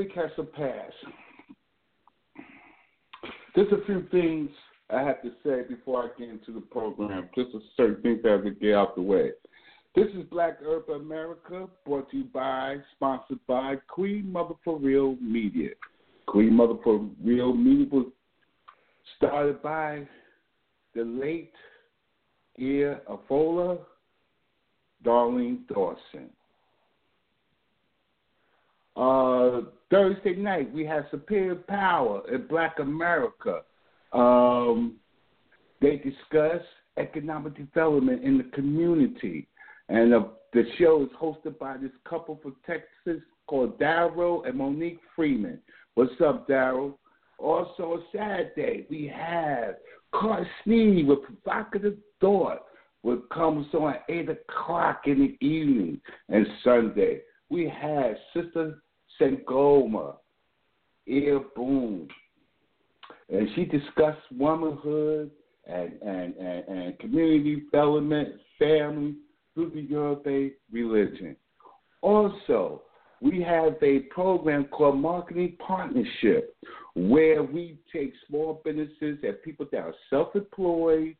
week has surpassed. There's a few things I have to say before I get into the program. Just a certain things I have to get out the way. This is Black Urban America, brought to you by, sponsored by Queen Mother for Real Media. Queen Mother for Real Media was started by the late Ear Afola, Darlene Dawson. Uh, Thursday night, we had Superior Power in Black America. Um, they discuss economic development in the community. And uh, the show is hosted by this couple from Texas called Daryl and Monique Freeman. What's up, Daryl? Also, a sad day, we have Car Sneed with Provocative Thought, which comes on at 8 o'clock in the evening and Sunday. We have Sister Sangoma, Ear Boom, and she discussed womanhood and, and, and, and community development, family through the Yoruba religion. Also, we have a program called Marketing Partnership where we take small businesses and people that are self employed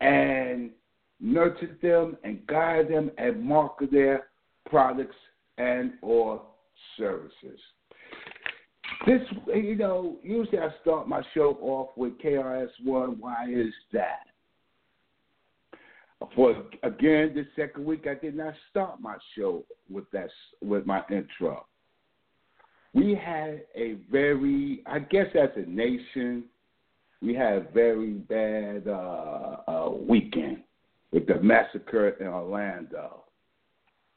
and nurture them and guide them and market their products and or services. This, you know, usually I start my show off with KRS-One. Why is that? For again, this second week, I did not start my show with that with my intro. We had a very, I guess, as a nation, we had a very bad uh, uh, weekend with the massacre in Orlando.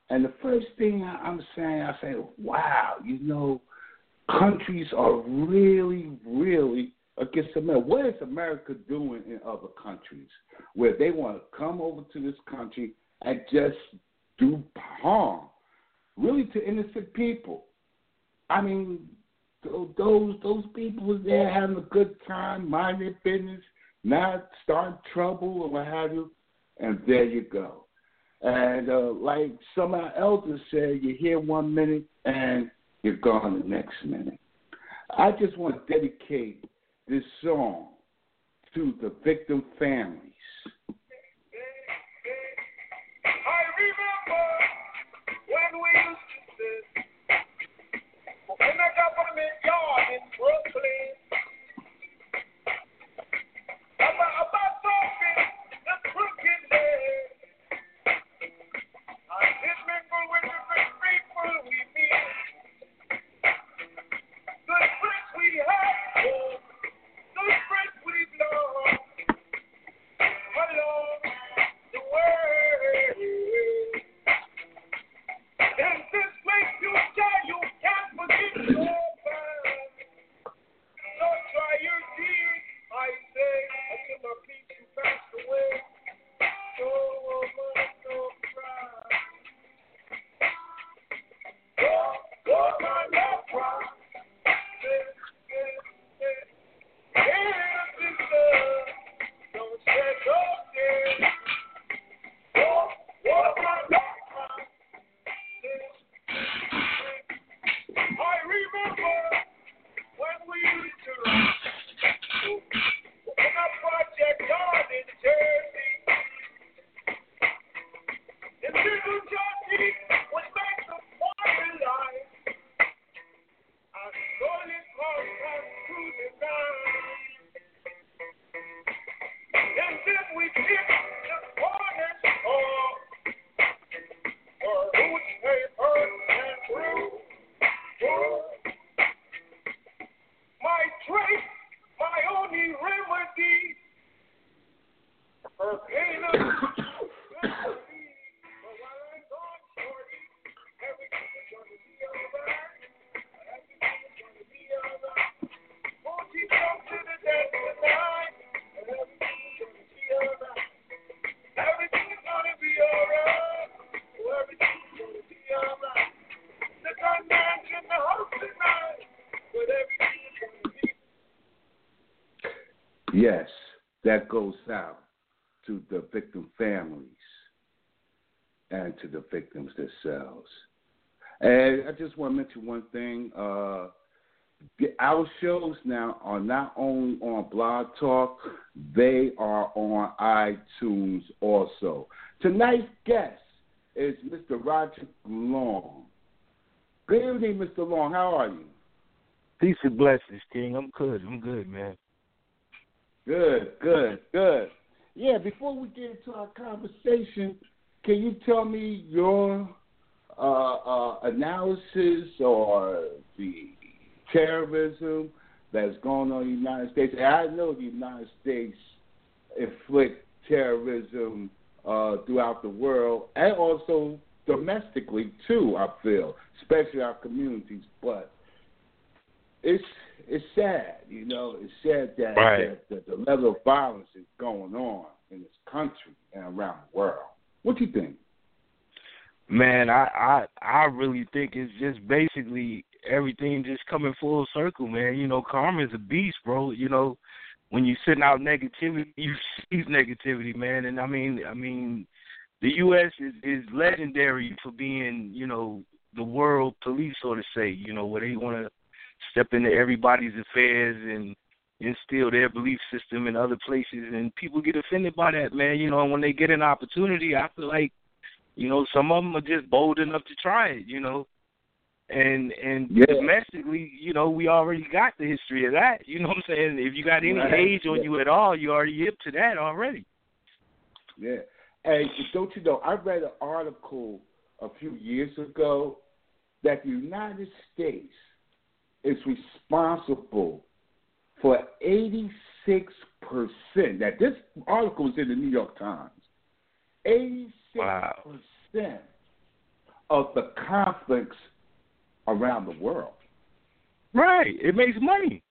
And the first thing I'm saying, I say, wow, you know, countries are really, really against America. What is America doing in other countries where they want to come over to this country and just do harm, really to innocent people? I mean, those those people was there having a good time, minding their business, not starting trouble or what have you, and there you go. And uh, like some of our said, you're here one minute and you're gone the next minute. I just want to dedicate this song to the victim families. I remember when we used to sit in the government yard in Brooklyn. In this place you share, you that goes out to the victim families and to the victims themselves. And I just want to mention one thing. Uh, our shows now are not only on Blog Talk, they are on iTunes also. Tonight's guest is Mr. Roger Long. Good evening, Mr. Long. How are you? Peace and blessings, King. I'm good. I'm good, man. Good, good, good. Yeah, before we get into our conversation, can you tell me your uh, uh, analysis or the terrorism that's going on in the United States? And I know the United States inflict terrorism uh, throughout the world and also domestically too. I feel, especially our communities, but it's it's sad, you know. It's sad that, right. that, that the level of violence is going on in this country and around the world. What do you think? Man, I I I really think it's just basically everything just coming full circle, man. You know, karma is a beast, bro. You know, when you sitting out negativity, you receive negativity, man. And I mean, I mean, the U.S. is is legendary for being, you know, the world police, so to say. You know, where they want to step into everybody's affairs and instill their belief system in other places, and people get offended by that, man. You know, and when they get an opportunity, I feel like, you know, some of them are just bold enough to try it. You know, and and yeah. domestically, you know, we already got the history of that. You know what I'm saying? If you got any Right. age on Yeah. you at all, you already hip to that already. Yeah. and don't you know? I read an article a few years ago that the United States is responsible for 86%. Now, this article was in the New York Times. 86% Wow. of the conflicts around the world. Right. It makes money.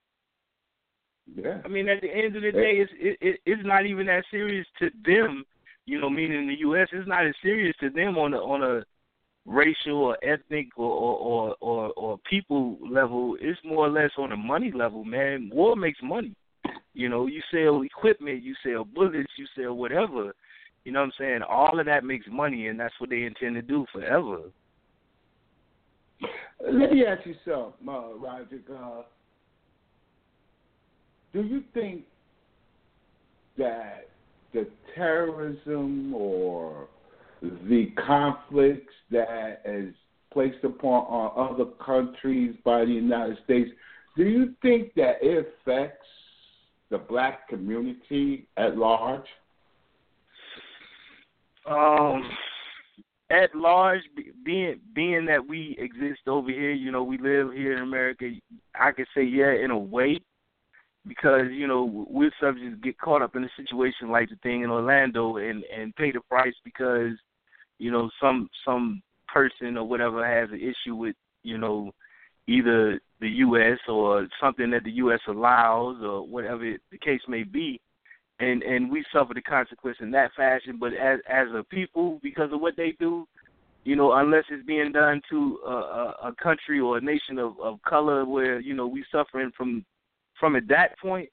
Yeah. I mean, at the end of the day, it's it, it, it's not even that serious to them. You know, meaning in the U.S. It's not as serious to them on a on a racial or ethnic or or or, or, or people level. It's more or less on a money level, man. War makes money. You know, you sell equipment, you sell bullets, you sell whatever. You know what I'm saying? All of that makes money, and that's what they intend to do forever. Let me ask you something, uh, Roger. Uh, do you think that the terrorism or the conflicts that is placed upon on other countries by the United States, do you think that it affects the black community at large? Um, at large, be- being being that we exist over here, you know, we live here in America. I could say yeah, in a way, because you know we're subject to get caught up in a situation like the thing in Orlando and and pay the price because you know some some person or whatever has an issue with you know either the U.S. or something that the U.S. allows or whatever the case may be and and we suffer the consequence in that fashion. But as as a people, because of what they do, you know, unless it's being done to a, a, a country or a nation of, of color, where you know we suffering from from at that point,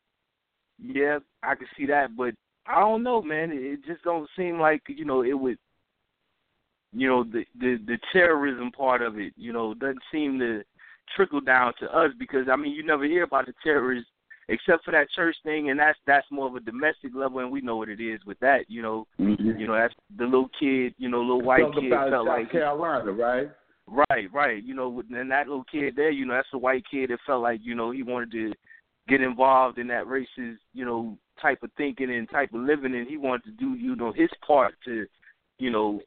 yeah, I can see that. But I don't know, man. It, just don't seem like you know it would. You know the the the terrorism part of it, you know, doesn't seem to trickle down to us because I mean you never hear about the terrorists except for that church thing, and that's that's more of a domestic level, and we know what it is with that. You know, Mm-hmm. you know that's the little kid, you know, little white Talking kid about felt South like Carolina, right? right, right. You know, and that little kid there, you know, that's the white kid that felt like you know he wanted to get involved in that racist, you know, type of thinking and type of living, and he wanted to do, you know, his part to, you know,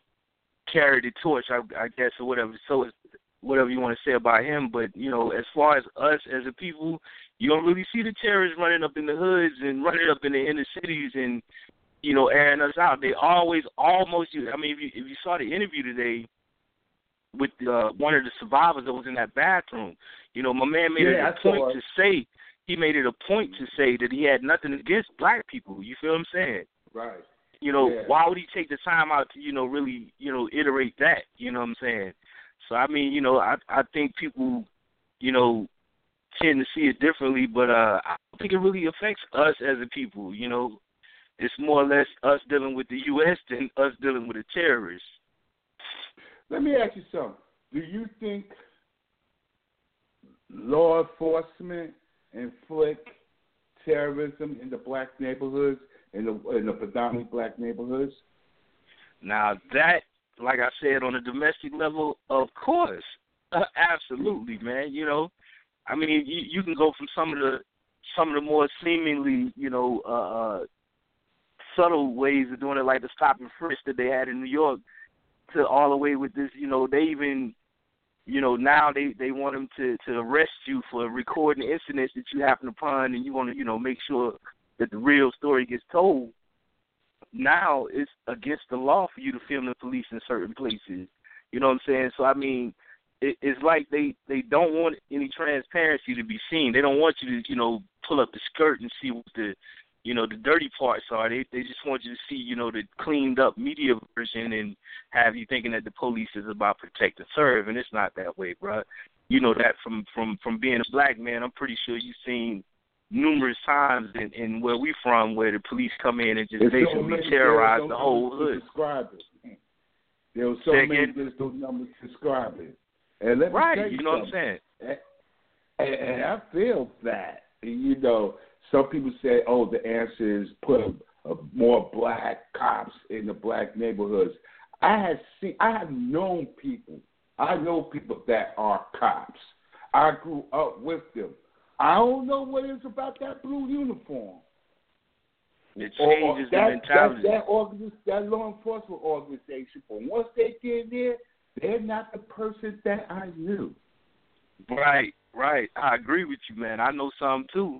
carry the torch, I, I guess, or whatever. So it's whatever you want to say about him, but you know, as far as us as a people, you don't really see the terrorists running up in the hoods and running up in the inner cities and you know airing us out. They always almost. I mean, if you if you saw the interview today with uh, one of the survivors that was in that bathroom, you know, my man made Yeah, a point to say he made it a point to say that he had nothing against black people. You feel what I'm saying? Right. You know, Yeah. why would he take the time out to, you know, really, you know, iterate that? You know what I'm saying? So I mean, you know, I I think people, you know, tend to see it differently, but uh I don't think it really affects us as a people, you know. It's more or less us dealing with the US than us dealing with a terrorist. Let me ask you something. Do you think law enforcement inflict terrorism in the black neighborhoods, in the in the predominantly black neighborhoods? Now that, like I said, on a domestic level, of course, uh, absolutely, man. You know, I mean, you, you can go from some of the some of the more seemingly, you know, uh, uh subtle ways of doing it, like the stop and frisk that they had in New York, to all the way with this. You know, they even, you know, now they they want them to to arrest you for recording incidents that you happen upon, and you want to, you know, make sure that the real story gets told. Now it's against the law for you to film the police in certain places. You know what I'm saying? So I mean, it, it's like they they don't want any transparency to be seen. They don't want you to, you know, pull up the skirt and see what the you know the dirty parts are. They they just want you to see you know the cleaned up media version and have you thinking that the police is about protect and serve, and it's not that way, bro. You know that from from from being a black man, I'm pretty sure you've seen numerous times in, in where we from where the police come in and just There's so basically many- terrorize the whole hood. Describe it. There were so Say many there's no numbers it. And let me Right, you, you know what I'm saying? And, and I feel that. You know, some people say, oh, the answer is put a, a more black cops in the black neighborhoods. I have seen, I have known people. I know people that are cops. I grew up with them. I don't know what it is about that blue uniform. It changes the that, mentality. That, that, that law enforcement organization, but once they get in there, they're not the person that I knew. Right, right. I agree with you, man. I know some too.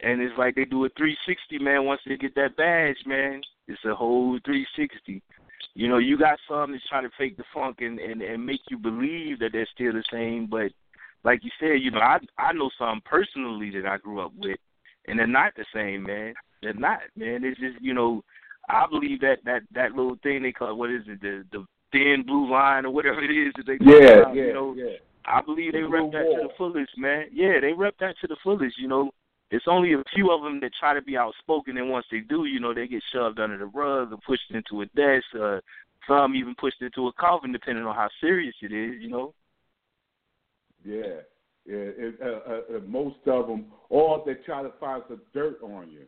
And it's like they do a 360, man. Once they get that badge, man, it's a whole 360. You know, you got some that's trying to fake the funk and, and and make you believe that they're still the same. But like you said, you know, I I know some personally that I grew up with, and they're not the same, man. They're not, man. It's just you know, I believe that that that little thing they call what is it the the thin blue line or whatever it is that they talk Yeah, yeah, you know, yeah. I believe they The rep that to the fullest, man. Yeah, they rep that to the fullest. You know, it's only a few of them that try to be outspoken, and once they do, you know, they get shoved under the rug or pushed into a desk. or some even pushed into a coffin, depending on how serious it is. You know. Yeah, yeah. It, uh, uh, uh, most of them, or they try to find some dirt on you.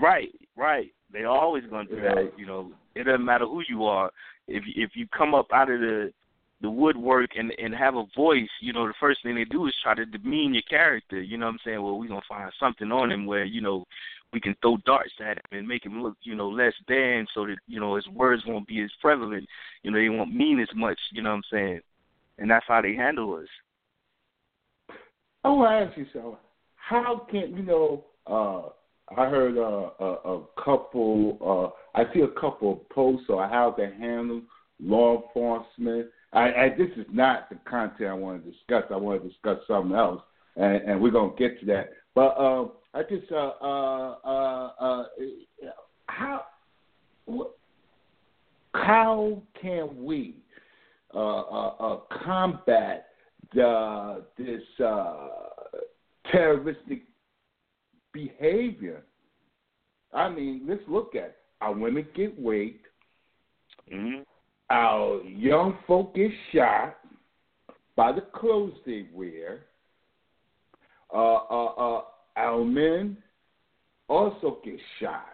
Right, right. They always gonna do Yeah. that. You know, it doesn't matter who you are. If if you come up out of the the woodwork and and have a voice, you know, the first thing they do is try to demean your character. You know what I'm saying? Well, we're gonna find something on him where you know we can throw darts at him and make him look, you know, less than, so that you know his words won't be as prevalent. You know, they won't mean as much. You know what I'm saying? And that's how they handle us. I want to ask you something. How can you know? Uh, I heard uh, a, a couple. Uh, I see a couple of posts on how to handle law enforcement. I, I, this is not the content I want to discuss. I want to discuss something else, and, and we're gonna get to that. But um, I just uh, uh, uh, uh, how how can we uh, uh, uh, combat the this uh, terroristic behavior? I mean, let's look at our women get raped, hmm our young folk get shot by the clothes they wear. Uh, uh, uh, our men also get shot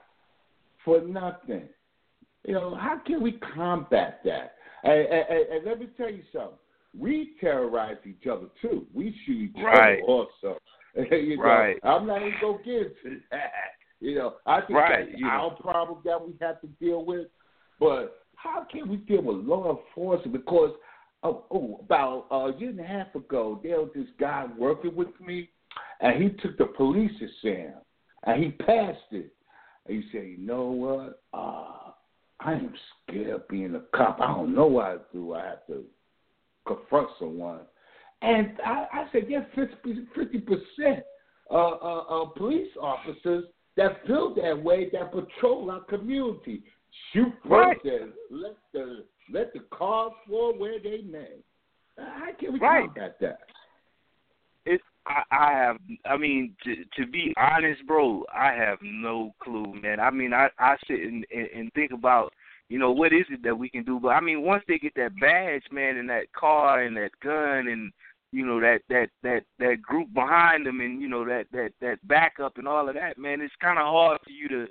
for nothing. You know, how can we combat that? And, and, and let me tell you something. We terrorize each other too. We shoot each Right. other also. you know, Right. I'm not even gonna get into that. You know, I think Right, that's you know. our problem that we have to deal with. But how can we deal with law enforcement? Because oh, oh about a year and a half ago, there was this guy working with me, and he took the police exam, and he passed it. And he said, "You know what? Uh, I am scared of being a cop. I don't know what I do. I have to confront someone." And I, I said, "There's fifty percent uh, uh, uh, police officers that feel that way that patrol our community. Shoot Right. and let the let the cars fall where they may. How can we Right. combat that? It, I, I have. I mean, to to be honest, bro, I have no clue, man. I mean, I I sit and, and and think about, you know, what is it that we can do? But I mean, once they get that badge, man, and that car and that gun and you know that that that that group behind them and you know that that that backup and all of that man it's kind of hard for you to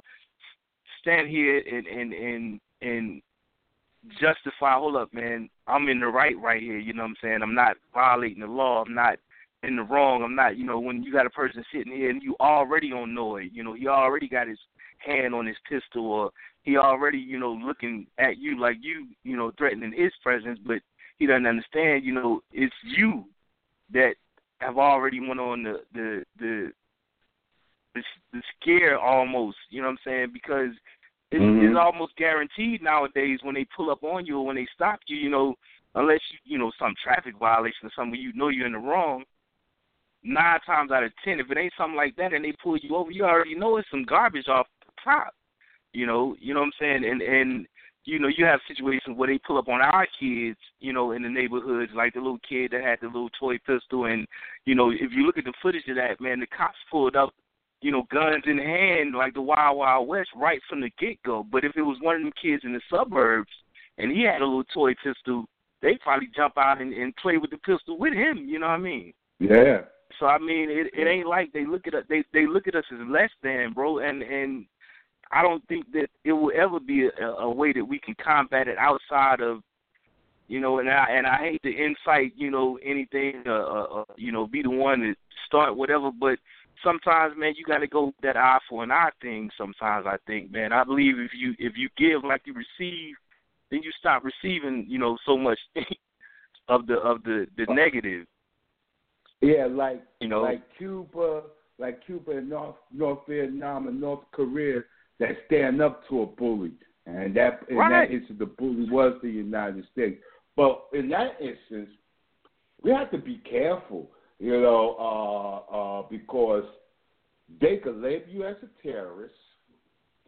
stand here and and and and justify hold up man i'm in the right right here you know what i'm saying i'm not violating the law i'm not in the wrong i'm not you know when you got a person sitting here and you already know it you know he already got his hand on his pistol or he already you know looking at you like you you know threatening his presence but he doesn't understand you know it's you that have already went on the the the the, the scare almost. You know what I'm saying? Because it's, Mhm. it's almost guaranteed nowadays when they pull up on you or when they stop you. You know, unless you you know some traffic violation or something, you know you're in the wrong. Nine times out of ten, if it ain't something like that and they pull you over, you already know it's some garbage off the top. You know, you know what I'm saying? And and you know, you have situations where they pull up on our kids, you know, in the neighborhoods, like the little kid that had the little toy pistol, and you know, if you look at the footage of that, man, the cops pulled up, you know, guns in hand like the Wild Wild West right from the get go. But if it was one of them kids in the suburbs and he had a little toy pistol, they probably jump out and, and play with the pistol with him. You know what I mean? Yeah. So I mean, it it ain't like they look at us they they look at us as less than, bro, and and I don't think that it will ever be a, a way that we can combat it outside of, you know, and I and I hate to incite, you know, anything, uh, uh, uh, you know, be the one to start whatever, but sometimes, man, you got to go that eye for an eye thing. Sometimes I think, man, I believe if you if you give like you receive, then you stop receiving, you know, so much of the of the the negative, Yeah, like you know. like Cuba, like Cuba and North North Vietnam and North Korea that stand up to a bully, and that in Right. that instance the bully was the United States. But in that instance, we have to be careful, you know, uh, uh, because they could label you as a terrorist,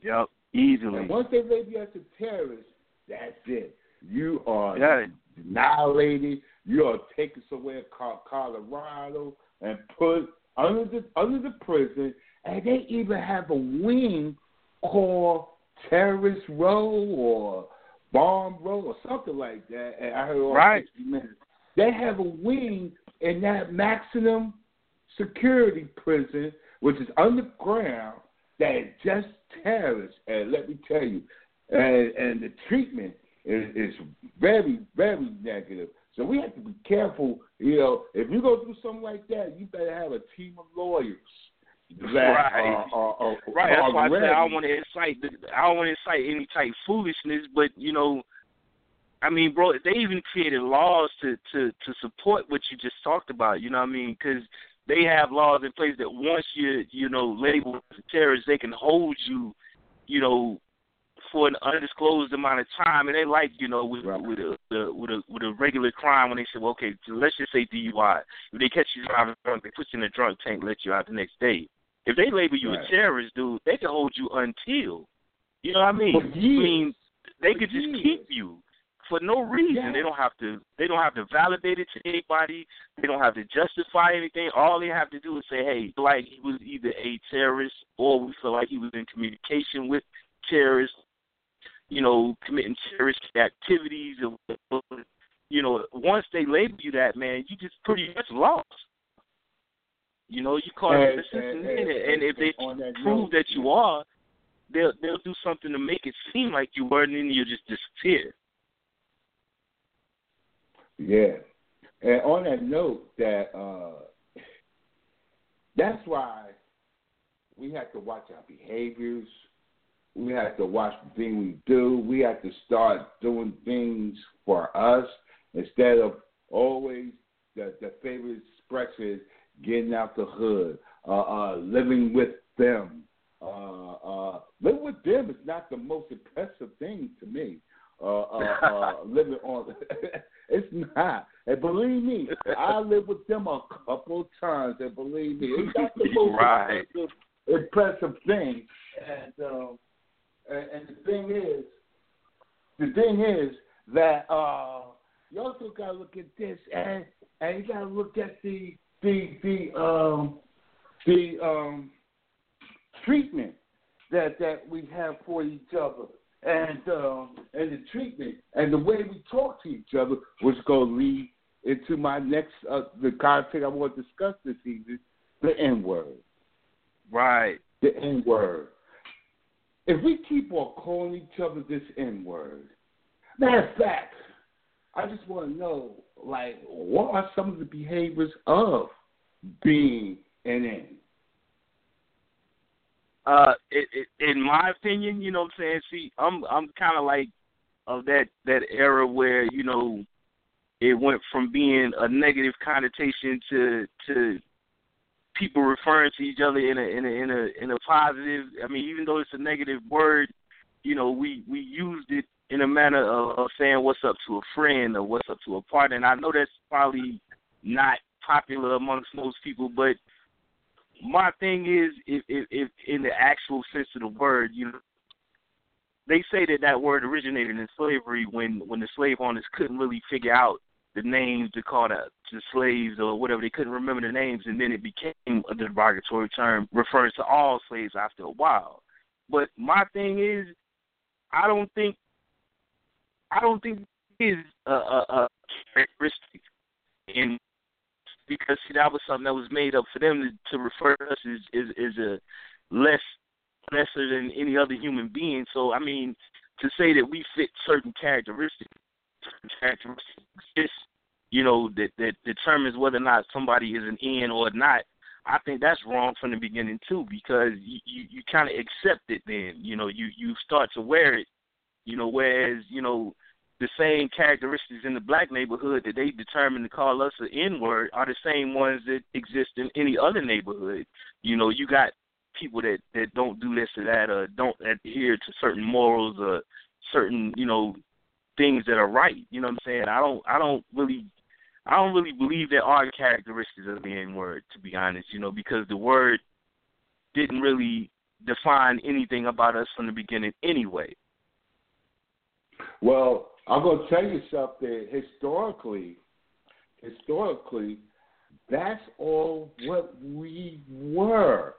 Yep, easily. and once they label you as a terrorist, that's it. You are Yeah. annihilated. You are taken somewhere called Colorado and put under the under the prison, and they even have a wing called Terrorist Row or Bomb Row or something like that. And I heard all Right. 60 minutes. They have a wing in that maximum security prison, which is underground, that is just terrorists. And let me tell you, and and the treatment is, is very, very negative. So we have to be careful. You know, if you go through something like that, you better have a team of lawyers. That Right. Are, are, are, Right. That's why I said I don't want to incite. The, I don't want to incite any type of foolishness. But you know, I mean, bro, they even created laws to to to support what you just talked about. You know what I mean? Because they have laws in place that once you you know labeled as a terrorist, they can hold you, you know, for an undisclosed amount of time. And they like you know with Right. with a with a with a regular crime when they say, well, okay, let's just say DUI. If they catch you driving drunk, they put you in a drunk tank, let you out the next day. If they label you Right. a terrorist, dude, they can hold you until. You know what I mean? For I mean, they could just keep you for no reason. Yeah. They don't have to. They don't have to validate it to anybody. They don't have to justify anything. All they have to do is say, "Hey, like he was either a terrorist or we feel like he was in communication with terrorists. You know, committing terrorist activities. Or, you know, once they label you that, man, you just pretty much lost. You know, you call it And- innocent, and- and, if they that prove note- that you are, they'll they'll do something to make it seem like you weren't, and then you'll just disappear. Yeah. And on that note, that uh, that's why we have to watch our behaviors. We have to watch the thing we do. We have to start doing things for us instead of always the the favorite expression is getting out the hood, uh, uh, living with them. Uh, uh, living with them is not the most impressive thing to me. Uh, uh, uh, living on it's not. And believe me, I lived with them a couple of times. And believe me, it's not the most Right. impressive, impressive thing. And um, and, and the thing is, the thing is that uh, you also got to look at this, and and you got to look at the the the um the um treatment that that we have for each other, and um and the treatment and the way we talk to each other, which gonna lead into my next uh, the content I want to discuss this evening, the N word. Right. The N word. If we keep on calling each other this N word, matter of fact, I just want to know, like, what are some of the behaviors of being an N? Uh, it, it, in my opinion, you know what I'm saying. See, I'm I'm kind of like of that that era where you know it went from being a negative connotation to to people referring to each other in a in a in a in a positive. I mean, even though it's a negative word, you know, we we used it in a manner of, of saying what's up to a friend or what's up to a partner. And I know that's probably not popular amongst most people, but my thing is, if, if, if in the actual sense of the word, you know, they say that that word originated in slavery when when the slave owners couldn't really figure out the names to call the, the slaves or whatever. They couldn't remember the names, and then it became a derogatory term referring to all slaves after a while. But my thing is, I don't think, I don't think is a, a, a characteristic in because see that was something that was made up for them to, to refer to us as is is a less lesser than any other human being. So I mean, to say that we fit certain characteristics, certain characteristics exist, you know, that that determines whether or not somebody is an N or not. I think that's wrong from the beginning too, because you you, you kind of accept it. Then you know you you start to wear it. You know, whereas you know the same characteristics in the black neighborhood that they determined to call us an N word are the same ones that exist in any other neighborhood. You know, you got people that that don't do this or that or don't adhere to certain morals or certain you know things that are right. You know what I'm saying? I don't I don't really I don't really believe there are characteristics of the N word to be honest. You know because the word didn't really define anything about us from the beginning anyway. Well, I'm going to tell you something. Historically, historically, that's all what we were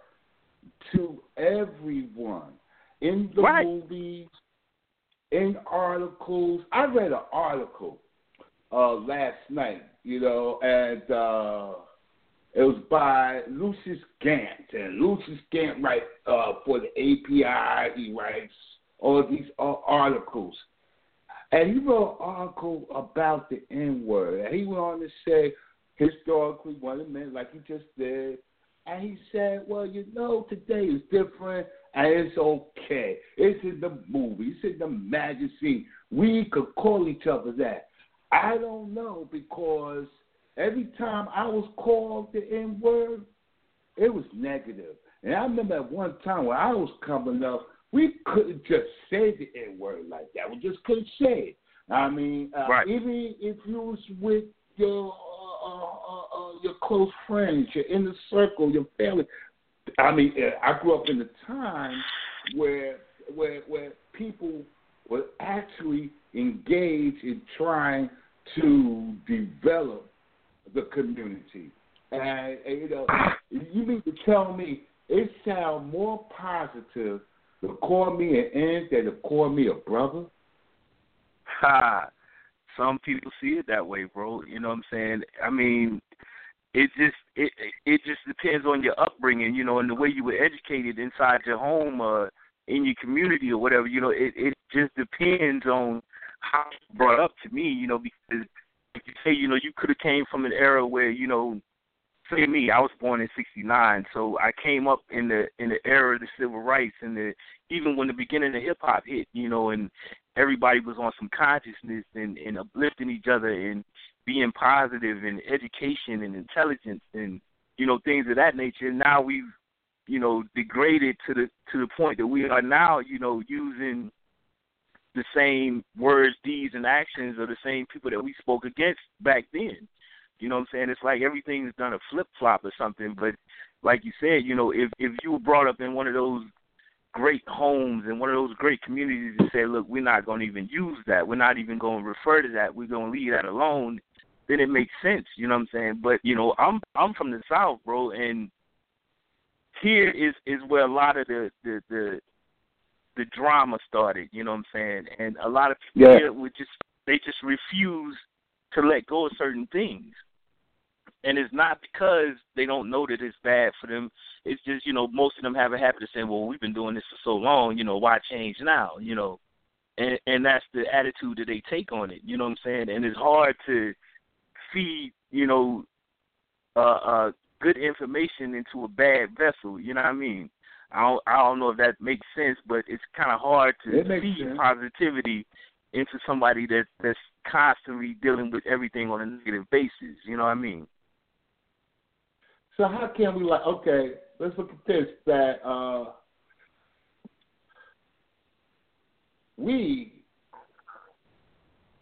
to everyone in the right. movies, in articles. I read an article uh, last night, you know, and uh, it was by Lucius Gantt, and Lucius Gantt writes uh, for the API. He writes all these uh, articles and he wrote an article about the N word. And he went on to say, historically, one of the men, like he just did, and he said, well, you know, today is different and it's okay. It's in the movie, it's in the magazine. We could call each other that. I don't know because every time I was called the N word, it was negative. And I remember at one time when I was coming up, we couldn't just say the N word like that. We just couldn't say it. I mean, uh, right. even if you was with your uh, uh, uh, your close friends, your inner circle, your family. I mean, uh, I grew up in a time where where where people were actually engaged in trying to develop the community. And, and you know, you mean to tell me it sounds more positive to call me an aunt than to call me a brother? Ha. Some people see it that way, bro. You know what I'm saying? I mean, it just it it just depends on your upbringing, you know, and the way you were educated inside your home or in your community or whatever. You know, it it just depends on how you brought up to me, you know, because like you say, you know, you could have came from an era where, you know, say me, I was born in '69, so I came up in the in the era of the civil rights and the even when the beginning of hip hop hit, you know, and everybody was on some consciousness and, and uplifting each other and being positive and education and intelligence and you know things of that nature. Now we've you know degraded to the to the point that we are now, you know, using the same words, deeds, and actions of the same people that we spoke against back then. You know what I'm saying? It's like everything's done a flip flop or something. But like you said, you know, if if you were brought up in one of those great homes and one of those great communities and say, look, we're not going to even use that. We're not even going to refer to that. We're going to leave that alone. Then it makes sense. You know what I'm saying? But you know, I'm I'm from the South, bro, and here is is where a lot of the the the, the drama started. You know what I'm saying? And a lot of people yeah. here would just they just refuse to let go of certain things. And it's not because they don't know that it's bad for them. It's just, you know, most of them have a habit of saying, Well, we've been doing this for so long, you know, why change now? You know. And and that's the attitude that they take on it, you know what I'm saying? And it's hard to feed, you know, uh uh good information into a bad vessel, you know what I mean? I don't I don't know if that makes sense, but it's kind of hard to feed sense. positivity into somebody that that's constantly dealing with everything on a negative basis. You know what I mean? So how can we like okay, let's look at this that uh we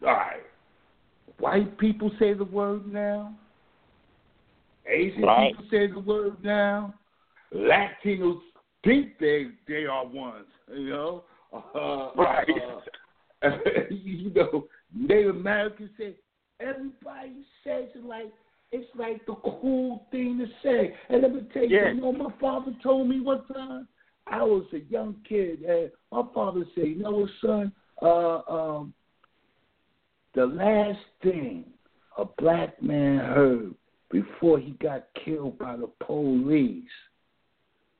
all right. White people say the word now. Asian Right. people say the word now. Latinos think they they are ones, you know. Uh, Right. uh, you know, Native Americans say everybody says it like it's like the cool thing to say. And let me tell you, Yeah. you know, my father told me one time. I was a young kid, and my father said, "You know what, son? Uh, um, the last thing a black man heard before he got killed by the police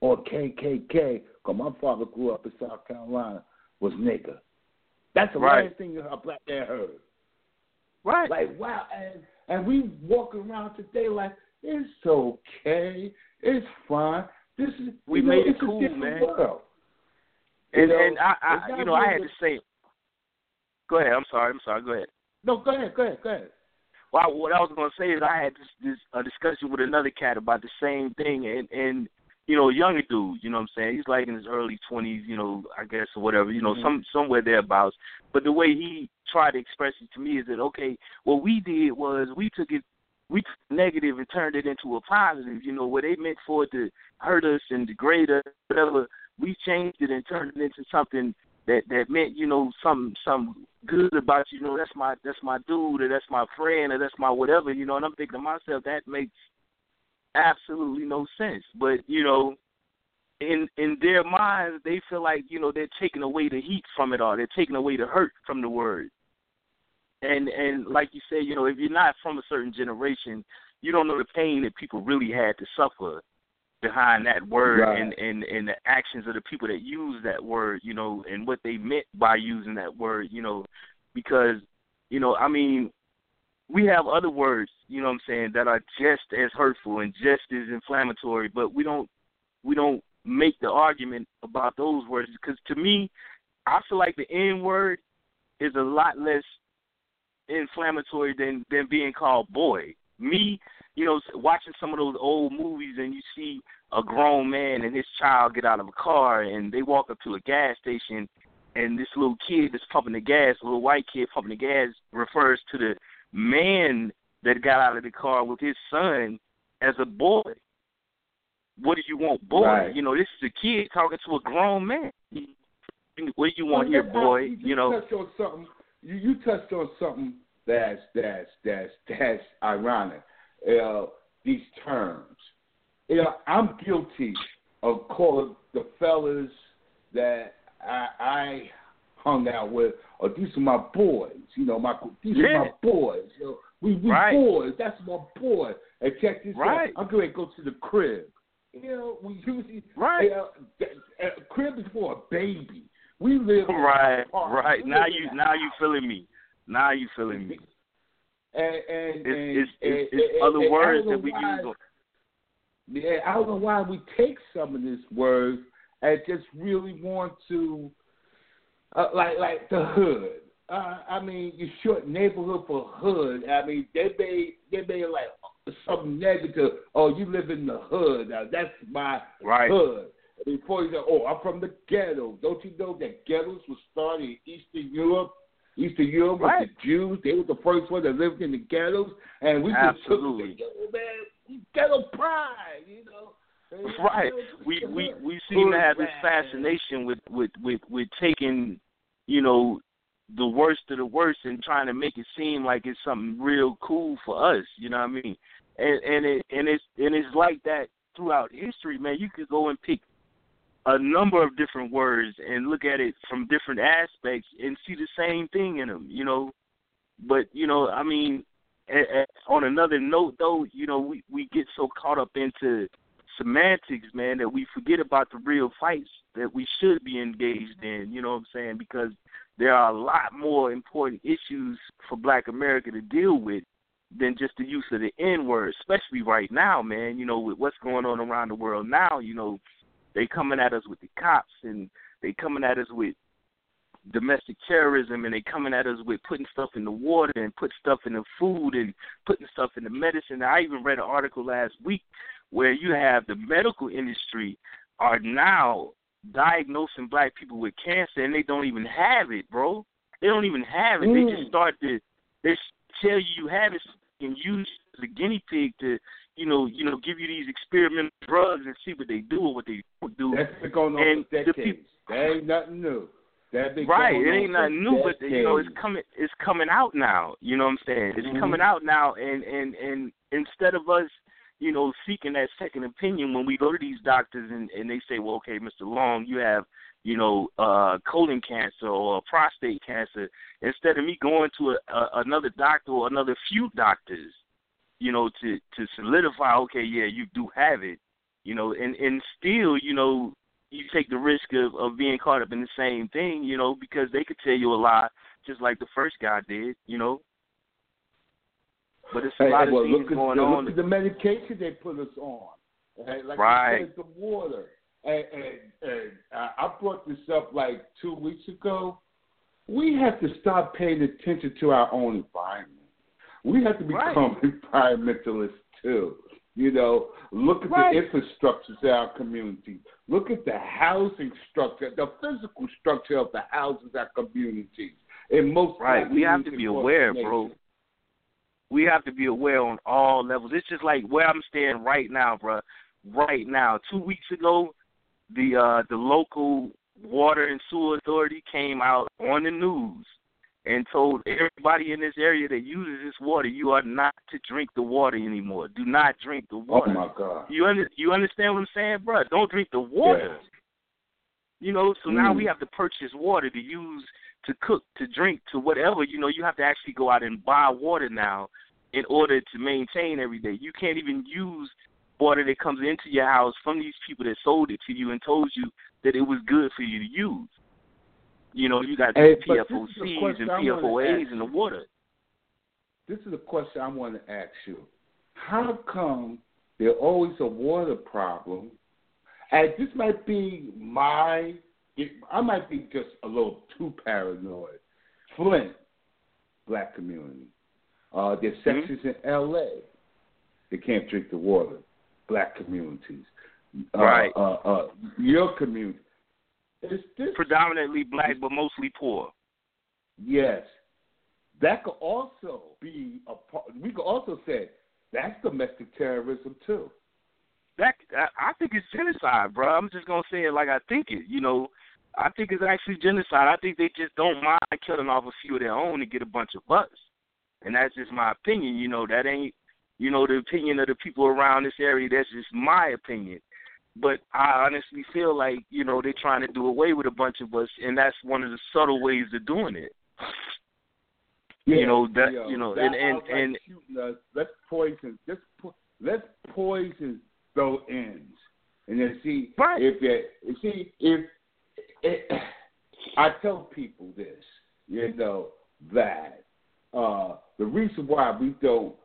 or KKK, because my father grew up in South Carolina, was nigger. That's the Right. last thing a black man heard. Right. Like wow, and and we walk around today like it's okay, it's fine. This is We know, made it cool, man. World. and you know, and I, I you know, I had to say. Go ahead. I'm sorry. I'm sorry. Go ahead. No, go ahead, go ahead, go ahead. Well, what I was going to say is I had this, this a discussion with another cat about the same thing, and and you know, a younger dude, you know what I'm saying? He's like in his early 20s, you know, I guess or whatever, you know, Mhm. some somewhere thereabouts. But the way he tried to express it to me is that okay, what we did was we took it we took negative and turned it into a positive. You know, what they meant for it to hurt us and degrade us, whatever, we changed it and turned it into something that that meant you know some some good about you. You know, that's my that's my dude or that's my friend or that's my whatever. You know, and I'm thinking to myself that makes absolutely no sense. But you know, in in their minds, they feel like you know they're taking away the heat from it all. They're taking away the hurt from the word. And and like you said, you know, if you're not from a certain generation, you don't know the pain that people really had to suffer behind that word Right. and, and and the actions of the people that use that word, you know, and what they meant by using that word, you know, because you know, I mean, we have other words, you know what I'm saying, that are just as hurtful and just as inflammatory, but we don't we don't make the argument about those words because to me, I feel like the N word is a lot less inflammatory than than being called boy. Me, you know, watching some of those old movies and you see a grown man and his child get out of a car and they walk up to a gas station and this little kid that's pumping the gas, a little white kid pumping the gas refers to the man that got out of the car with his son as a boy. What do you want, boy? Right. You know, this is a kid talking to a grown man. What do you want here, boy? You, You know, touched on something. You, you touched on something that's that's that's that's ironic. Uh, these terms. You know, I'm guilty of calling the fellas that I, I hung out with, or these are my boys. You know, my these are my boys. You know, we we Right. boys. That's my boy. And check this Right. out. I'm going to go to the crib. You know, we usually Right. uh, a crib is for a baby. We live a right, right. Now you a now you feeling me. Now you feeling me. And and It's and, it's and, it's, and- it's other words that we why- use. Yeah, I don't know why we take some of these words and just really want to, uh, like like the hood. Uh, I mean, you short neighborhood for hood. I mean, they may they may like something negative. Oh, you live in the hood. Now that's my right. hood. Before you say, oh, I'm from the ghetto. Don't you know that ghettos were started in Eastern Europe? Eastern Europe with the Jews. They were the first ones that lived in the ghettos, and we just took Absolutely. the ghetto, man. Ghetto pride, you know. And, Right. We we we seem to have this fascination with with with with taking, you know, the worst of the worst and trying to make it seem like it's something real cool for us. You know what I mean? And and it and it's and it's like that throughout history, man. You could go and pick a number of different words and look at it from different aspects and see the same thing in them. You know, but you know, I mean, and, and on another note, though, you know, we we get so caught up into semantics, man, that we forget about the real fights that we should be engaged in. You know what I'm saying? Because there are a lot more important issues for Black America to deal with than just the use of the N word, especially right now, man. You know, with what's going on around the world now, you know, they coming at us with the cops and they coming at us with domestic terrorism and they coming at us with putting stuff in the water and put stuff in the food and putting stuff in the medicine. I even read an article last week where you have the medical industry are now diagnosing black people with cancer and they don't even have it, bro. They don't even have it. Mm. They just start to they tell you you have it and use the guinea pig to, you know, you know, give you these experimental drugs and see what they do or what they don't do. That's been going on And for the decades. peop- that ain't nothing new. That been Right, it ain't nothing new, but you know it's coming. It's coming out now. You know what I'm saying? It's Mhm. coming out now, and and and instead of us, you know, seeking that second opinion when we go to these doctors and and they say, well, okay, Mr. Long, you have, you know, uh colon cancer or prostate cancer. Instead of me going to a, a, another doctor or another few doctors, you know, to to solidify, okay, yeah, you do have it. You know, and and still, you know, you take the risk of of being caught up in the same thing, you know, because they could tell you a lie just like the first guy did, you know. But it's a Hey, lot of well, things look at, going look on. at the medication they put us on. Hey, like Right. said, the water. And, and, and I brought this up like two weeks ago. We have to stop paying attention to our own environment. We have to Right. become environmentalists too. You know, look at Right. the infrastructures in our community. Look at the housing structure, the physical structure of the houses our communities. And most Right. We have to be aware, the bro. We have to be aware on all levels. It's just like where I'm staying right now, bro. Right now, two weeks ago, the uh the local water and sewer authority came out on the news and told everybody in this area that uses this water, you are not to drink the water anymore. Do not drink the water. Oh my God. You under, you understand what I'm saying, bro? Don't drink the water. Yeah. You know, so now Mm. we have to purchase water to use to cook, to drink, to whatever. You know, you have to actually go out and buy water now in order to maintain every day. You can't even use water that comes into your house from these people that sold it to you and told you that it was good for you to use. You know, you got Hey, these but this is the PFOCs and PFOAs in the water. This is a question I want to ask you. How come there's always a water problem? And this might be my, it, I might be just a little too paranoid. Flint, black community. Uh, there's Mhm. in L.A. They can't drink the water. Black communities. Uh, Right. Uh, uh, your community. Is this Predominantly black, but mostly poor. Yes. That could also be a part. We could also say that's domestic terrorism too. that I I think it's genocide, bro. I'm just gonna say it like I think it. You know, I think it's actually genocide. I think they just don't mind killing off a few of their own to get a bunch of bucks, and that's just my opinion. You know, that ain't you know the opinion of the people around this area. That's just my opinion. But I honestly feel like you know they're trying to do away with a bunch of us, and that's one of the subtle ways of doing it. You know, that- yo, you know, that and- and- outright and- shooting us, let's poison. Let's po- let's poison those ends, and then see Right. if. You see if it, I tell people this, you know that uh, the reason why we don't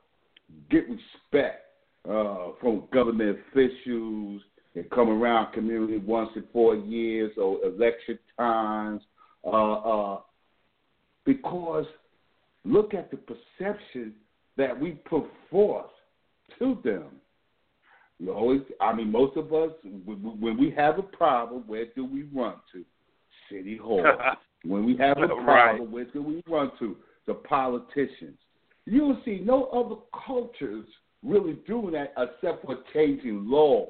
get respect uh, from government officials and come around community once in four years or election times, uh, uh, because look at the perception that we put forth to them. You always, I mean, most of us, when when we have a problem, where do we run to? City Hall. when we have a problem, Right. where do we run to? The politicians. You will see no other cultures really doing that except for changing laws.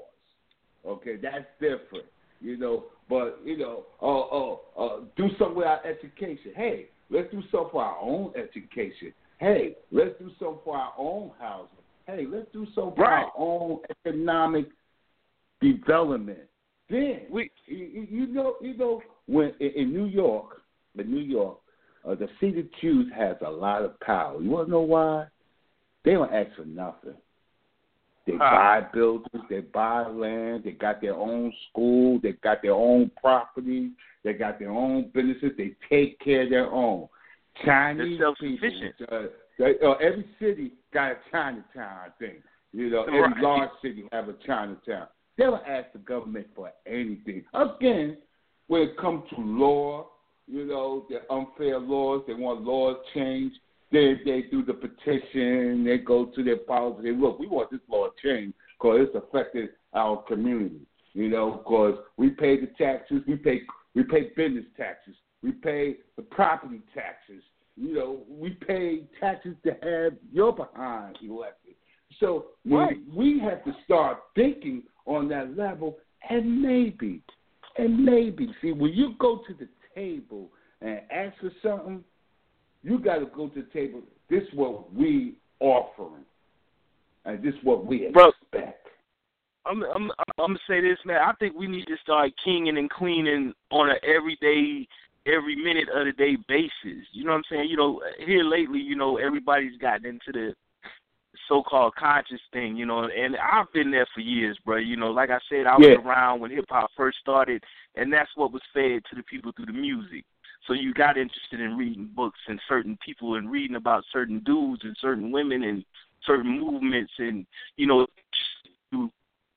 Okay, that's different. You know, but you know, uh, uh, uh, do something with our education. Hey, let's do something for our own education. Hey, let's do something for our own housing. Hey, let's do for Right. our own economic development. Then We you, know, you know, when in, New York, in New York, uh, the city of Jews has a lot of power. You want to know why? They don't ask for nothing. They Huh. buy buildings, they buy land, they got their own school, they got their own property, they got their own businesses, they take care of their own. Chinese people, uh, they, uh, every city got a Chinatown, I think. You know, every Right. large city have a Chinatown. They don't ask the government for anything. Again, when it comes to law, you know, the unfair laws, they want laws changed. They they do the petition. They go to their policy. They look, we want this law changed because it's affected our community. You know, because we pay the taxes, we pay we pay business taxes, we pay the property taxes. You know, we pay taxes to have your behind elected. So Right. we have to start thinking on that level, and maybe, and maybe, see, when you go to the table and ask for something, you got to go to the table. This is what we offering, and this is what we Bro. expect. I'm I'm I'm gonna say this, man. I think we need to start kinging and queening on an everyday, every minute of the day basis. You know what I'm saying? You know, here lately, you know, everybody's gotten into the so-called conscious thing, you know, and I've been there for years, bro. You know, like I said, I was Yeah. around when hip hop first started, and that's what was fed to the people through the music. So you got interested in reading books and certain people and reading about certain dudes and certain women and certain movements and you know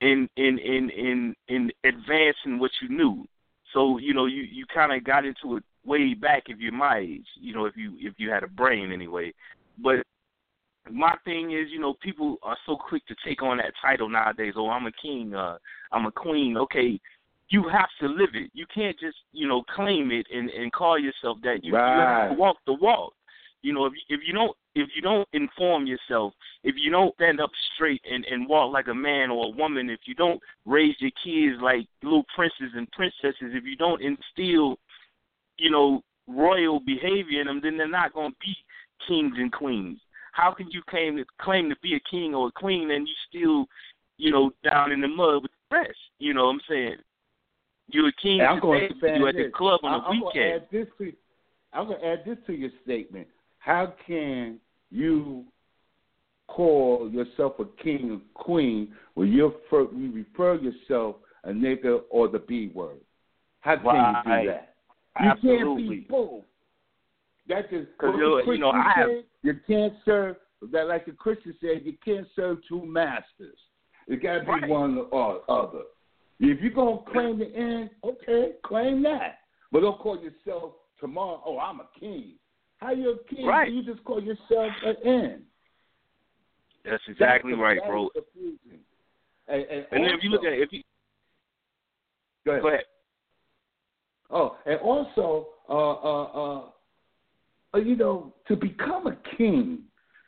in in in in in advancing what you knew. So you know you you kind of got into it way back if you're my age. You know if you if you had a brain anyway. But my thing is, you know, people are so quick to take on that title nowadays. Oh, I'm a king. Uh, I'm a queen. Okay, you have to live it. You can't just you know claim it and and call yourself that. You, you have to walk the walk. You know, if you, if you don't if you don't inform yourself, if you don't stand up straight and and walk like a man or a woman, if you don't raise your kids like little princes and princesses, if you don't instill, you know, royal behavior in them, then they're not going to be kings and queens. How can you claim to claim to be a king or a queen and you still, you know, down in the mud with the rest? You know what I'm saying? You're a king And I'm going to you at the club on I- the I'm Gonna weekend. add this to, I'm going to add this to your statement. How can you call yourself a king or queen when you refer, yourself a nigga or the B word? How can you Right. do that? You can't be both. That's just because you know, I have- said, you can't serve that like the Christian said, you can't serve two masters. It got to be Right. one or other. If you're gonna claim the end, okay, claim that. But don't call yourself tomorrow. Oh, I'm a king. How you a king? Right. You just call yourself an end. That's exactly That's right, bro. And, and, And then if you look at it, if you go ahead. go ahead. Oh, and also, uh, uh, uh, you know, to become a king,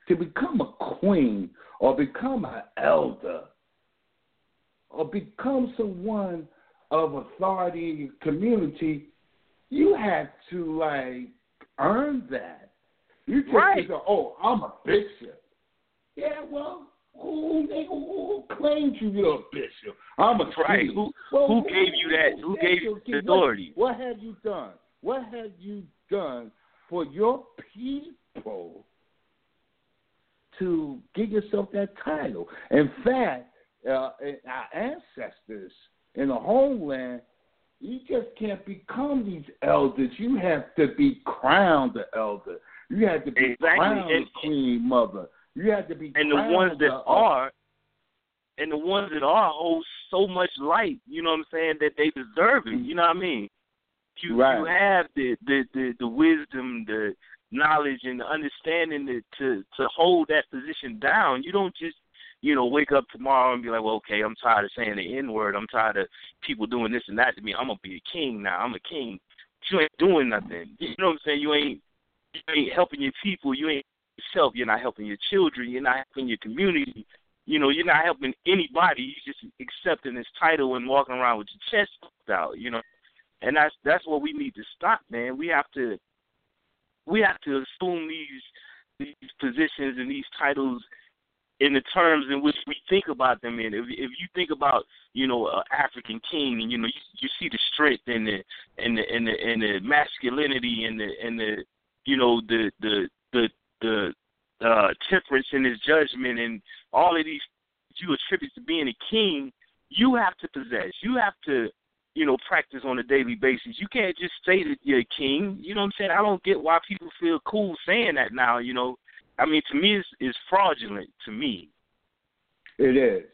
to become a queen, or become an elder, or become someone of authority in your community, you have to like earn that. You just Right. say, "Oh, I'm a bishop." Yeah, well, who who, who claimed you you're a bishop? I'm a Right. king. Who- Well, who gave you that? Who gave you the what- authority? What, have you done? What have you done for your people to give yourself that title? In fact, uh, our ancestors in the homeland, you just can't become these elders. You have to be crowned the elder. You have to be Exactly. crowned And- the queen mother. You have to be and the ones that the- are and the ones that are hold so much light, you know what I'm saying, that they deserve it. You know what I mean? You Right. you have the, the, the, the wisdom, the knowledge and the understanding to, to to hold that position down. You don't just you know, wake up tomorrow and be like, well, okay, I'm tired of saying the N word. I'm tired of people doing this and that to me. I'm gonna be a king now. I'm a king. You ain't doing nothing. You know what I'm saying? You ain't you ain't helping your people. You ain't yourself. You're not helping your children. You're not helping your community. You know, you're not helping anybody. You're just accepting this title and walking around with your chest out. You know, and that's that's what we need to stop, man. We have to we have to assume these these positions and these titles in the terms in which we think about them in. If if you think about, you know, an African king and you know, you, you see the strength and the and the and the and the masculinity and the and the you know, the the the the uh, temperance in his judgment and all of these you attribute to being a king, you have to possess. You have to, you know, practice on a daily basis. You can't just say that you're a king. You know what I'm saying? I don't get why people feel cool saying that now. You know, I mean, to me, it's, it's fraudulent. To me, it is.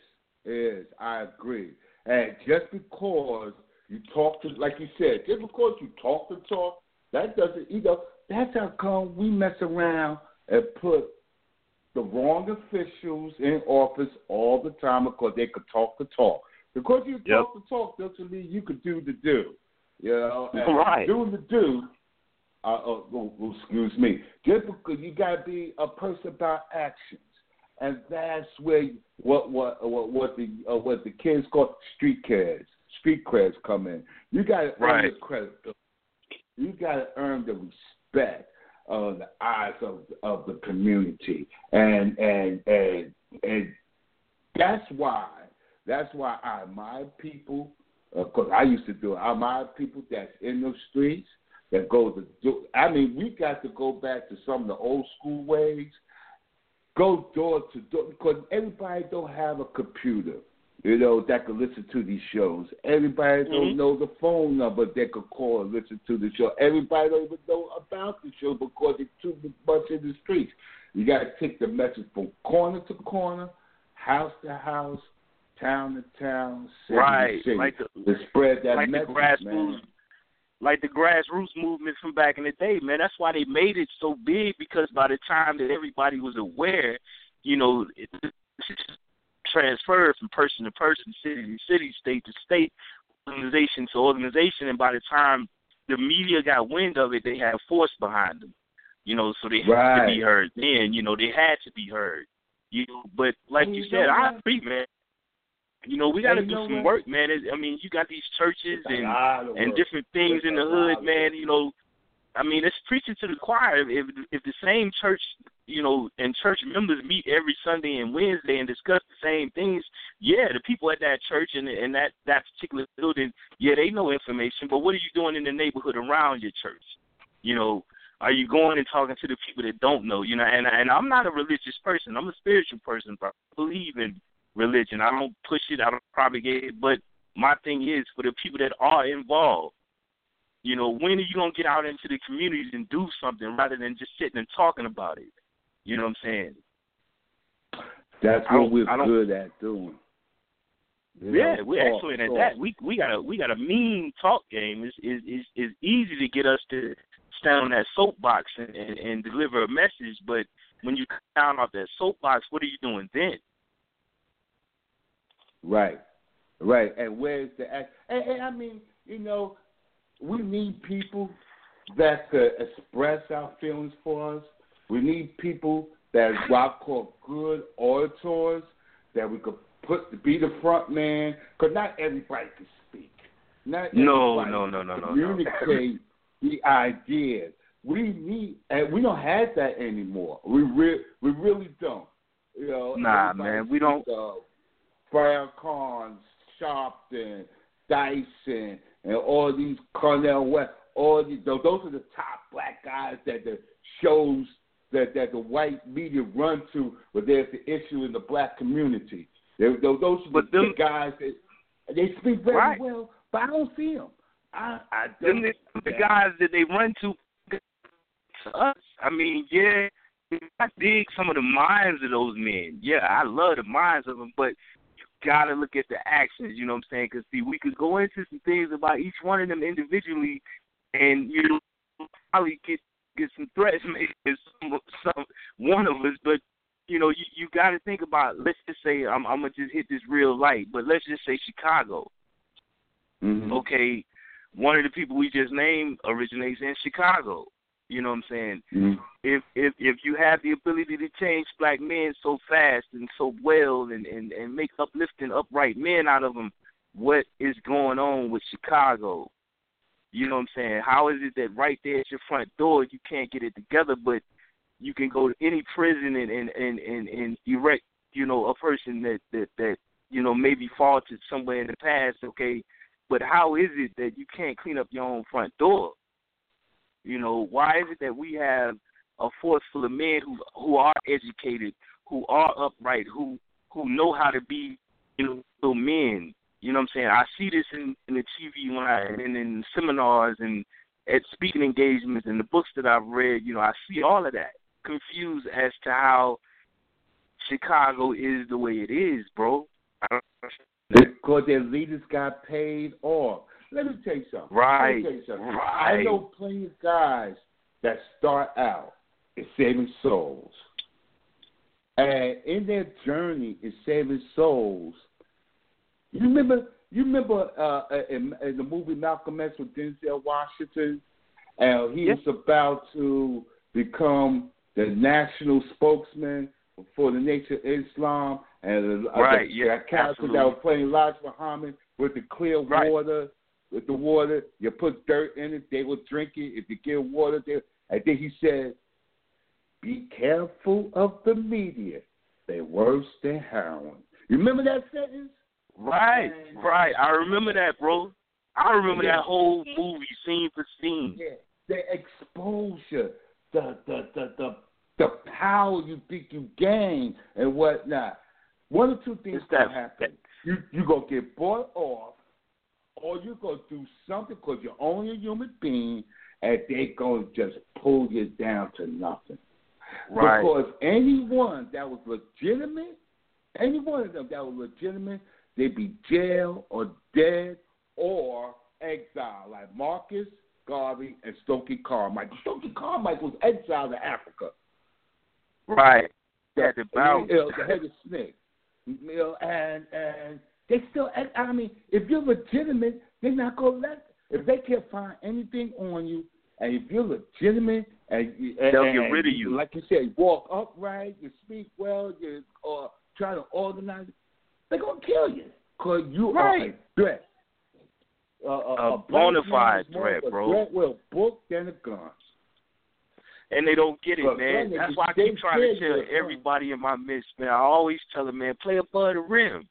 It is. I agree. And just because you talk to, like you said, just because you talk the talk, that doesn't, you know, that's how come we mess around and put the wrong officials in office all the time because they could talk the talk. Because you Yep. talk the talk doesn't mean you could do the do. You know, and Right. doing the do. Uh, uh, oh, oh, excuse me. Just because you got to be a person about actions, and that's where what what what what the uh, what the kids call street kids, street creds come in. You got to earn Right. the credit. You got to earn the respect of the eyes of of the community, and and and and that's why that's why I admire people because I used to do it. I admire people that's in the streets that go to do. I mean, we got to go back to some of the old school ways. Go door to door because everybody don't have a computer, you know, that could listen to these shows. Everybody Mhm. don't know the phone number that could call and listen to the show. Everybody don't even know about the show because it's too much in the streets. You got to take the message from corner to corner, house to house, town to town, city right? to city, Like the to spread that like the message, grassroots, man. Like the grassroots movement from back in the day, man. That's why they made it so big because by the time that everybody was aware, you know, it transferred from person to person, city to city, state to state, organization to organization, and by the time the media got wind of it, they had force behind them. You know, so they had to be heard. Then, you know, they had to be heard. You know, but like you said, I agree, man. You know, we got to do some what? work, man. It- I mean, you got these churches and and different things in the hood, man. You know, I mean, it's preaching to the choir. If if the same church, you know, and church members meet every Sunday and Wednesday and discuss the same things, yeah, the people at that church and and that that particular building, yeah, they know information. But what are you doing in the neighborhood around your church? You know, are you going and talking to the people that don't know? You know, and and I'm not a religious person. I'm a spiritual person, but I believe in religion. I don't push it. I don't propagate it. But my thing is for the people that are involved. You know, when are you gonna get out into the communities and do something rather than just sitting and talking about it? You know what I'm saying? That's what we're good at doing. You yeah, know, we're talk, excellent at that. We we got a we got a mean talk game. It's is is is easy to get us to stand on that soapbox and, and and deliver a message, but when you come down off that soapbox, what are you doing then? Right, right. And where's the act? And, and I mean, you know, we need people that could express our feelings for us. We need people that what I call good orators that we could put be the front man. Because not everybody can speak. Not No, no, no, no, no, no. Communicate the ideas. We need, and we don't have that anymore. We re- we really don't. You know, Nah, man, we don't- of Farrakhan, Sharpton, Dyson, and all these Cornel West. All these, those are the top black guys that the shows that that the white media run to, but there's the issue in the black community. They, those those are But the them- guys that they speak very Right. well, but I don't see them. I I Them don't. the guys that they run to to us. I mean, yeah, I dig some of the minds of those men. Yeah, I love the minds of them, but you gotta look at the actions. You know what I'm saying? Because see, we could go into some things about each one of them individually, and you know, probably get get some threats in some, some one of us, but. You know, you you got to think about. Let's just say I'm I'm gonna just hit this real light, but let's just say Chicago. Mhm. okay, one of the people we just named originates in Chicago. You know what I'm saying? Mhm. If if if you have the ability to change black men so fast and so well and and and make uplifting upright men out of them, what is going on with Chicago? You know what I'm saying? How is it that right there at your front door you can't get it together, but you can go to any prison and and and and, and erect you know a person that that that you know maybe faulted somewhere in the past, okay? But how is it that you can't clean up your own front door? You know, why is it that we have a force full of men who who are educated, who are upright, who who know how to be, you know, men. You know what I'm saying? I see this in, in the TV I and in seminars and at speaking engagements and the books that I've read. You know, I see all of that. Confused as to how Chicago is the way it is, bro. Because their leaders got paid off. Let me tell you something. Right. Let me tell you something. Right. I know plenty of guys that start out in saving souls. And in their journey in saving souls, you remember you remember uh, in, in the movie Malcolm X with Denzel Washington, and he Yes. was about to become the national spokesman for the Nation of Islam, and uh, Right, the, yeah, that character absolutely. that was playing Elijah Muhammad with the clear Right. water, with the water, you put dirt in it, they would drink it. If you give water, they, and then he said, "Be careful of the media; they're worse than heroin." You remember that sentence? Right, right. I remember that, bro. I remember Yeah. that whole movie, scene for scene. Yeah, the exposure, the the the the, the power you think you gain and whatnot. One or two things It's gonna that- happen. You you gonna get bought off, or you gonna do something because you're only a human being, and they gonna just pull you down to nothing. Right. Because anyone that was legitimate, any one of them that was legitimate, they'd be jailed or dead or exiled, like Marcus Garvey and Stokely Carmichael. Stokely Carmichael was exiled to Africa. Right. Bounce. You the head of snake. You know, and and they still. I mean, if you're legitimate, they're not gonna let. If they can't find anything on you, and if you're legitimate, and, and They'll get rid of you, like you said, walk upright, you speak well, you or try to organize, they're gonna kill you because you are a threat. Uh, A black bona fide threat, of a bro. Threat with a book than a gun. and they don't get it, man. man, That's why I keep trying to tell everybody in my midst, man. I always tell them, man, play above the rim.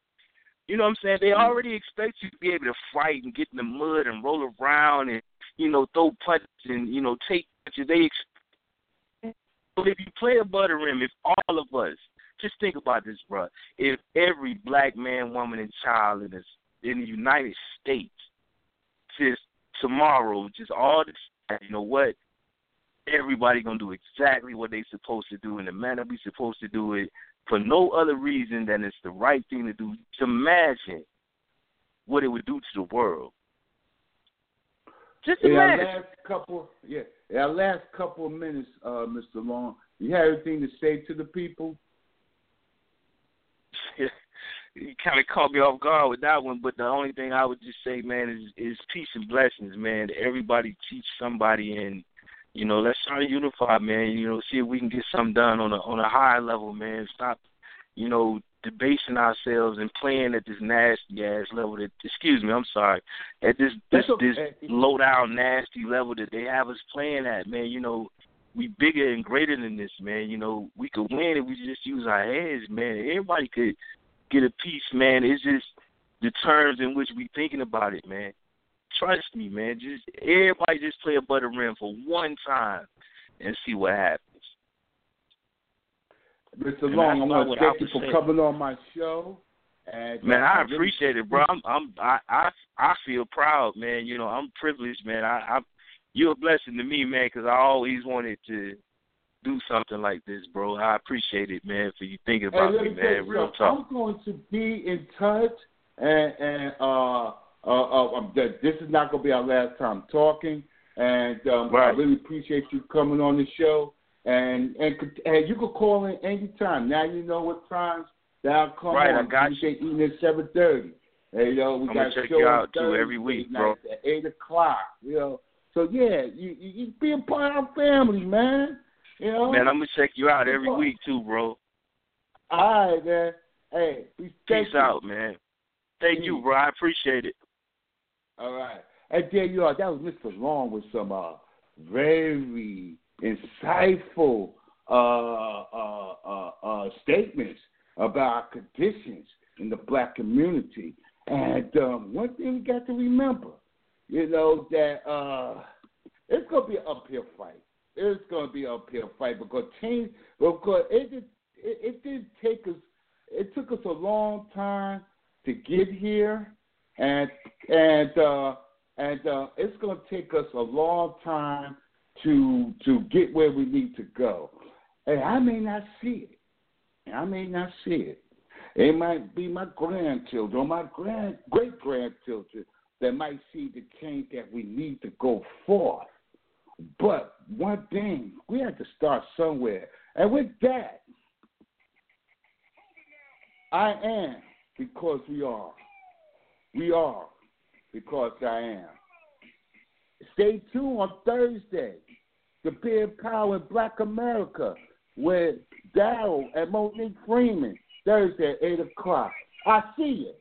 You know what I'm saying? They Mm. already expect you to be able to fight and get in the mud and roll around and you know throw punches and you know take punches. They expect. But if you play a the rim, if all of us just think about this, bro. If every black man, woman, and child in this in the United States just tomorrow, just all this, you know what? Everybody gonna do exactly what they supposed to do in the manner we supposed to do it for no other reason than it's the right thing to do. Just imagine what it would do to the world. Just In our last couple, yeah, in our last couple of minutes, uh, Mr. Long, you have anything to say to the people? you kind of caught me off guard with that one, but the only thing I would just say, man, is is peace and blessings, man. Everybody teach somebody, and you know, let's try to unify, man. You know, see if we can get something done on a on a higher level, man. Stop, you know, debasing ourselves and playing at this nasty ass level. That excuse me, I'm sorry, at this this okay. this low down nasty level that they have us playing at, man. You know, we bigger and greater than this, man. You know, we could win if we just use our heads, man. Everybody could get a piece, man. It's just the terms in which we thinking about it, man. Trust me, man. Just everybody just play a butter rim for one time and see what happens. Mr. And Long, I want to thank you for coming on my show. And Man, uh, I appreciate it, bro. I'm I'm I I, I feel proud, man. You know, I'm privileged, man. I, I you're a blessing to me, man, because I always wanted to do something like this, bro. I appreciate it, man, for you thinking about me, me man. Real talk. I'm going to be in touch, and and uh, uh, uh, um, that this is not going to be our last time talking. And um, I really appreciate you coming on the show. And and, and you could call in anytime. Now you know what times that I'll come Right, I on. got Tuesday evening at seven thirty. Hey, you know, we I'm got gonna check show you out, too, every week, bro. At eight o'clock. You know. So yeah, you, you you be a part of our family, man. You know. Man, I'm gonna check you out every week too, bro. All right, man. Hey, Peace out, man. Thank you, bro. I appreciate it. All right. And there you are. That was Mr. Long with some uh, very insightful uh, uh, uh, uh, statements about conditions in the black community. And um, one thing we got to remember, you know, that it's going to be an uphill fight. it's going to be an uphill fight because change because it did it, it did take us it took us a long time to get here and and uh and uh it's going to take us a long time to to get where we need to go and i may not see it i may not see it it might be my grandchildren or my grand great grandchildren that might see the change that we need to go forth but one thing, we have to start somewhere. And with that, I am because we are. We are because I am. Stay tuned on Thursday. The Big Power in Black America with Daryl and Monique Freeman. Thursday at 8 o'clock. I see you.